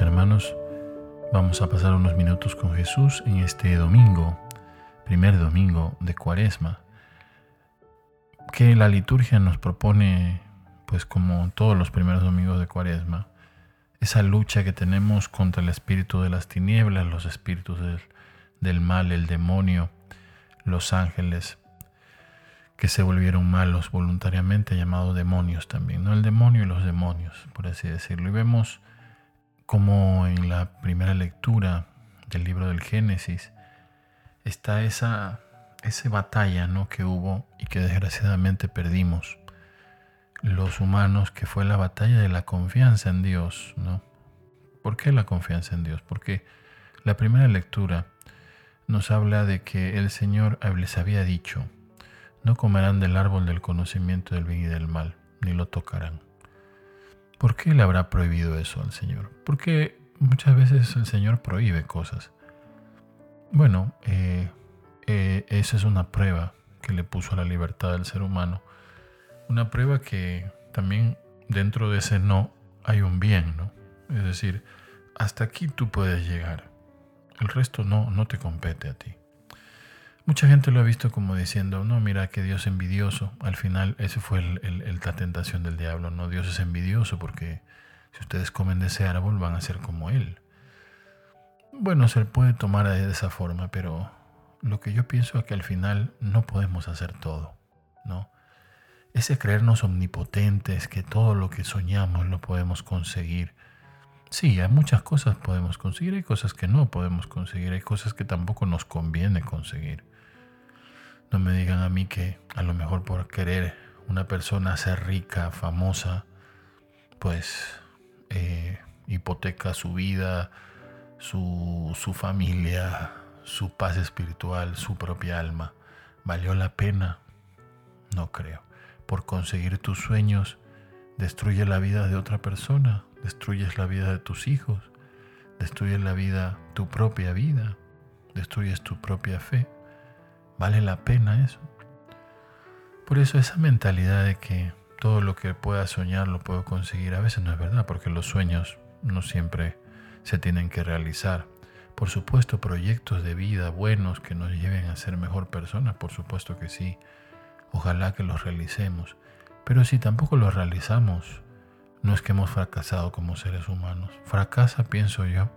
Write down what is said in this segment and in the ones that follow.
Hermanos, vamos a pasar unos minutos con Jesús en este domingo, primer domingo de Cuaresma, que la liturgia nos propone, pues como todos los primeros domingos de Cuaresma, esa lucha que tenemos contra el espíritu de las tinieblas, los espíritus del, del mal, el demonio, los ángeles, que se volvieron malos voluntariamente, llamados demonios también, ¿no? El demonio y los demonios, por así decirlo. Y vemos como en la primera lectura del libro del Génesis está esa, esa batalla ¿no? que hubo y que desgraciadamente perdimos los humanos, que fue la batalla de la confianza en Dios. ¿no? ¿Por qué la confianza en Dios? Porque la primera lectura nos habla de que el Señor les había dicho, no comerán del árbol del conocimiento del bien y del mal, ni lo tocarán. ¿Por qué le habrá prohibido eso al Señor? Porque muchas veces el Señor prohíbe cosas. Bueno, eh, eh, esa es una prueba que le puso a la libertad del ser humano. Una prueba que también dentro de ese no hay un bien, ¿no? Es decir, hasta aquí tú puedes llegar. El resto no, no te compete a ti. Mucha gente lo ha visto como diciendo, no, mira que Dios envidioso. Al final, esa fue el, la tentación del diablo, no, Dios es envidioso porque si ustedes comen de ese árbol van a ser como Él. Bueno, se puede tomar de esa forma, pero lo que yo pienso es que al final no podemos hacer todo, ¿no? Ese creernos omnipotentes, que todo lo que soñamos lo podemos conseguir. Sí, hay muchas cosas podemos conseguir, hay cosas que no podemos conseguir, hay cosas que tampoco nos conviene conseguir. No me digan a mí que a lo mejor por querer una persona ser rica, famosa, pues eh, hipoteca su vida, su, su familia, su paz espiritual, su propia alma. ¿Valió la pena? No creo. Por conseguir tus sueños, destruye la vida de otra persona, destruyes la vida de tus hijos, destruyes la vida, tu propia vida, destruyes tu propia fe. ¿Vale la pena eso? Por eso esa mentalidad de que todo lo que pueda soñar lo puedo conseguir, a veces no es verdad, porque los sueños no siempre se tienen que realizar. Por supuesto, proyectos de vida buenos que nos lleven a ser mejor personas, por supuesto que sí. Ojalá que los realicemos. Pero si tampoco los realizamos, no es que hemos fracasado como seres humanos. Fracasa, pienso yo,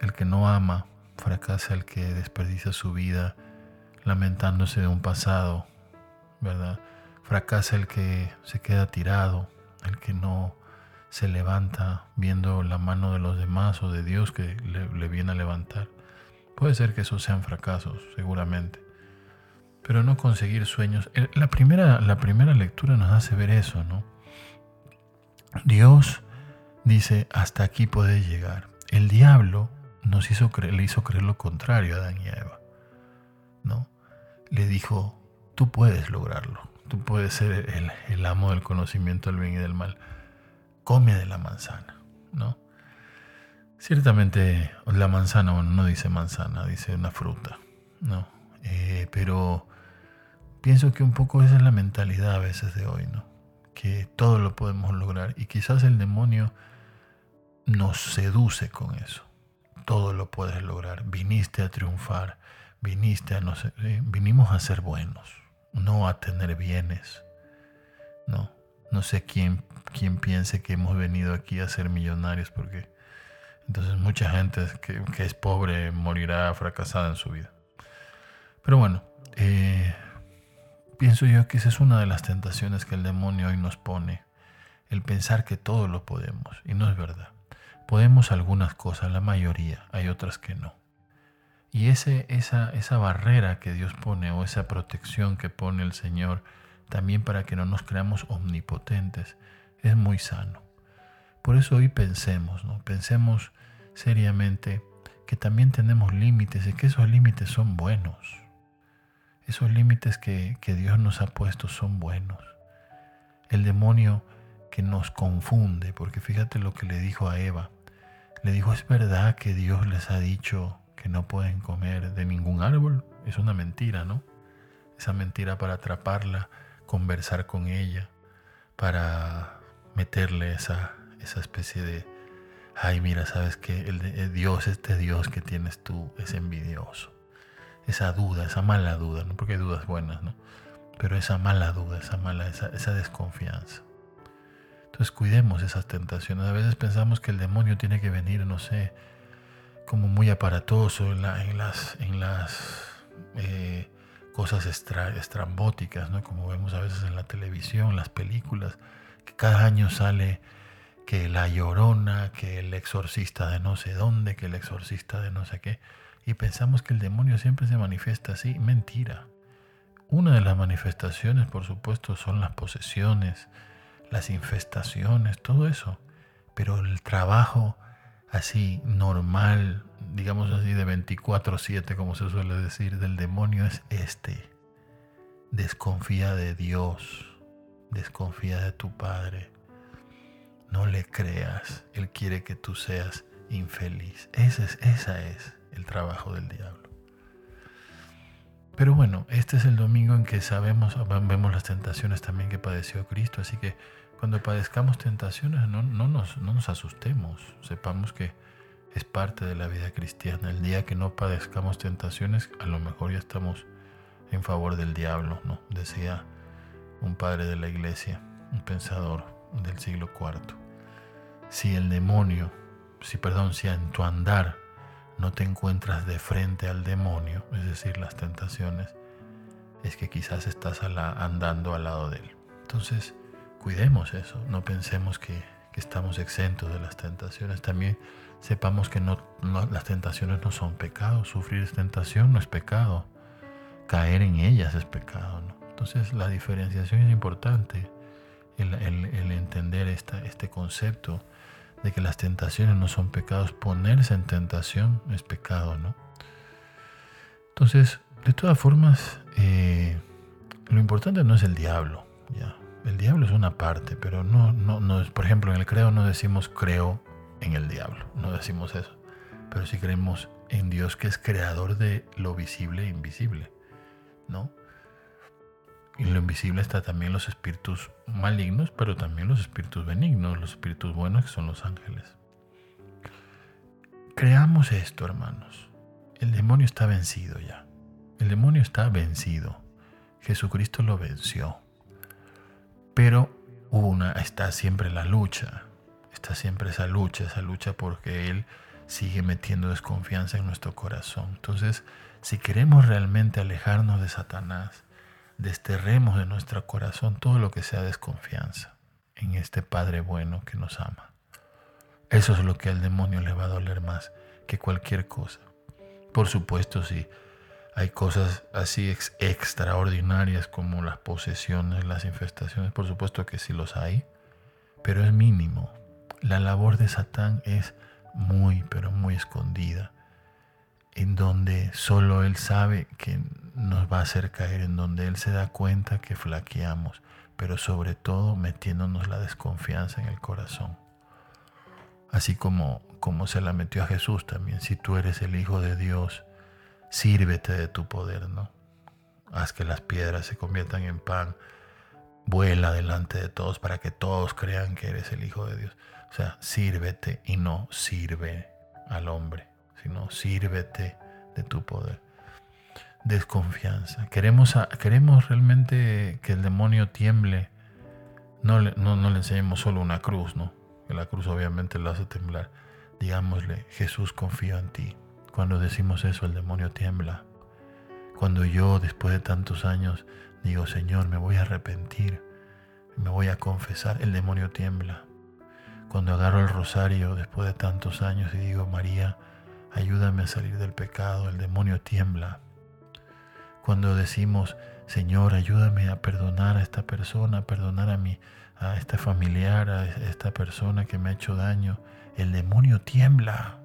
el que no ama, fracasa el que desperdicia su vida lamentándose de un pasado, ¿verdad? Fracasa el que se queda tirado, el que no se levanta viendo la mano de los demás o de Dios que le, viene a levantar. Puede ser que esos sean fracasos, seguramente. Pero no conseguir sueños. La primera, la primera lectura nos hace ver eso, ¿no? Dios dice, hasta aquí puedes llegar. El diablo nos hizo le hizo creer lo contrario a Adán y a Eva, ¿no? Le dijo, tú puedes lograrlo, tú puedes ser el, amo del conocimiento del bien y del mal, come de la manzana, ¿no? Ciertamente la manzana, bueno, no dice manzana, dice una fruta, ¿no? Eh, pero pienso que un poco esa es la mentalidad a veces de hoy, ¿no? Que todo lo podemos lograr y quizás el demonio nos seduce con eso. Todo lo puedes lograr, viniste a triunfar, viniste a eh, vinimos a ser buenos, no a tener bienes. No, no sé quién, quién piense que hemos venido aquí a ser millonarios porque entonces mucha gente que, es pobre morirá fracasada en su vida. Pero bueno, eh, pienso yo que esa es una de las tentaciones que el demonio hoy nos pone, el pensar que todo lo podemos, y no es verdad. Podemos algunas cosas, la mayoría, hay otras que no. Y ese, esa, esa barrera que Dios pone o esa protección que pone el Señor también para que no nos creamos omnipotentes es muy sano. Por eso hoy pensemos, ¿no? pensemos seriamente que también tenemos límites y que esos límites son buenos. Esos límites que, que Dios nos ha puesto son buenos. El demonio que nos confunde, porque fíjate lo que le dijo a Eva. Le dijo, es verdad que Dios les ha dicho que no pueden comer de ningún árbol. Es una mentira, ¿no? Esa mentira para atraparla, conversar con ella, para meterle esa, esa especie de ay, mira, sabes que el, Dios, este Dios que tienes tú, es envidioso. Esa duda, esa mala duda, ¿no? porque hay dudas buenas, ¿no? Pero esa mala duda, esa mala, esa, desconfianza. Entonces cuidemos esas tentaciones. A veces pensamos que el demonio tiene que venir, no sé, como muy aparatoso en, las, en las eh, cosas estrambóticas, ¿no? como vemos a veces en la televisión, las películas, que cada año sale que la llorona, que el exorcista de no sé dónde, que el exorcista de no sé qué, y pensamos que el demonio siempre se manifiesta así. Mentira. Una de las manifestaciones, por supuesto, son las posesiones, las infestaciones, todo eso. Pero el trabajo así normal, digamos así de 24/7, como se suele decir, del demonio es este. Desconfía de Dios, desconfía de tu Padre, no le creas. Él quiere que tú seas infeliz. Ese es, esa es el trabajo del diablo. Pero bueno, este es el domingo en que sabemos, vemos las tentaciones también que padeció Cristo. Así que cuando padezcamos tentaciones no, no, nos, no nos asustemos. Sepamos que es parte de la vida cristiana. El día que no padezcamos tentaciones, a lo mejor ya estamos en favor del diablo, ¿no? Decía un padre de la iglesia, un pensador del siglo IV si el demonio, si perdón, si en tu andar no te encuentras de frente al demonio, es decir, las tentaciones, es que quizás estás andando al lado de él. Entonces, cuidemos eso, no pensemos que, estamos exentos de las tentaciones. También sepamos que no, las tentaciones no son pecados, sufrir tentación no es pecado, caer en ellas es pecado. Entonces, la diferenciación es importante, el, entender este concepto de que las tentaciones no son pecados, ponerse en tentación es pecado, ¿no? Entonces, de todas formas, eh, lo importante no es el diablo, ¿ya? El diablo es una parte, pero no, no, no es, por ejemplo, en el creo no decimos creo en el diablo, no decimos eso, pero sí creemos en Dios que es creador de lo visible e invisible, ¿no? en lo invisible está también los espíritus malignos, pero también los espíritus benignos, los espíritus buenos que son los ángeles. Creamos esto, hermanos. El demonio está vencido ya. El demonio está vencido. Jesucristo lo venció. Pero una, está siempre la lucha. Está siempre esa lucha, esa lucha porque Él sigue metiendo desconfianza en nuestro corazón. Entonces, si queremos realmente alejarnos de Satanás, desterremos de nuestro corazón todo lo que sea desconfianza en este Padre bueno que nos ama. Eso es lo que al demonio le va a doler más que cualquier cosa. Por supuesto, si hay cosas así extraordinarias como las posesiones, las infestaciones, por supuesto que sí los hay, pero es mínimo. La labor de Satán es muy, pero muy escondida, en donde solo él sabe que nos va a hacer caer en donde Él se da cuenta que flaqueamos, pero sobre todo metiéndonos la desconfianza en el corazón. Así como, como se la metió a Jesús también, si tú eres el Hijo de Dios, sírvete de tu poder, ¿no? Haz que las piedras se conviertan en pan, vuela delante de todos para que todos crean que eres el Hijo de Dios. O sea, sírvete y no sirve al hombre, sino sírvete de tu poder desconfianza. Queremos, queremos realmente que el demonio tiemble. No le, no, le enseñemos solo una cruz, ¿no? Que la cruz obviamente lo hace temblar. Digámosle, Jesús confío en ti. Cuando decimos eso, el demonio tiembla. Cuando yo, después de tantos años, digo, Señor, me voy a arrepentir, me voy a confesar, el demonio tiembla. Cuando agarro el rosario después de tantos años y digo, María, ayúdame a salir del pecado, el demonio tiembla. Cuando decimos, Señor, ayúdame a perdonar a esta persona, a perdonar a mi, a este familiar, a esta persona que me ha hecho daño, el demonio tiembla.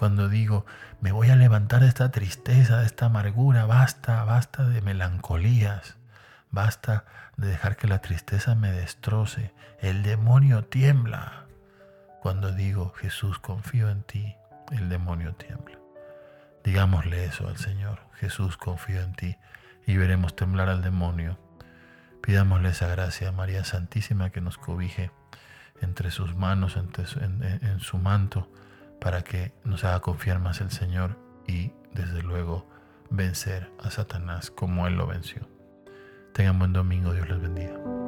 Cuando digo, me voy a levantar de esta tristeza, de esta amargura, basta, basta de melancolías, basta de dejar que la tristeza me destroce, el demonio tiembla. Cuando digo, Jesús, confío en ti, el demonio tiembla. Digámosle eso al Señor. Jesús, confío en ti y veremos temblar al demonio. Pidámosle esa gracia a María Santísima que nos cobije entre sus manos, en, su manto, para que nos haga confiar más el Señor y desde luego vencer a Satanás como Él lo venció. Tengan buen domingo, Dios les bendiga.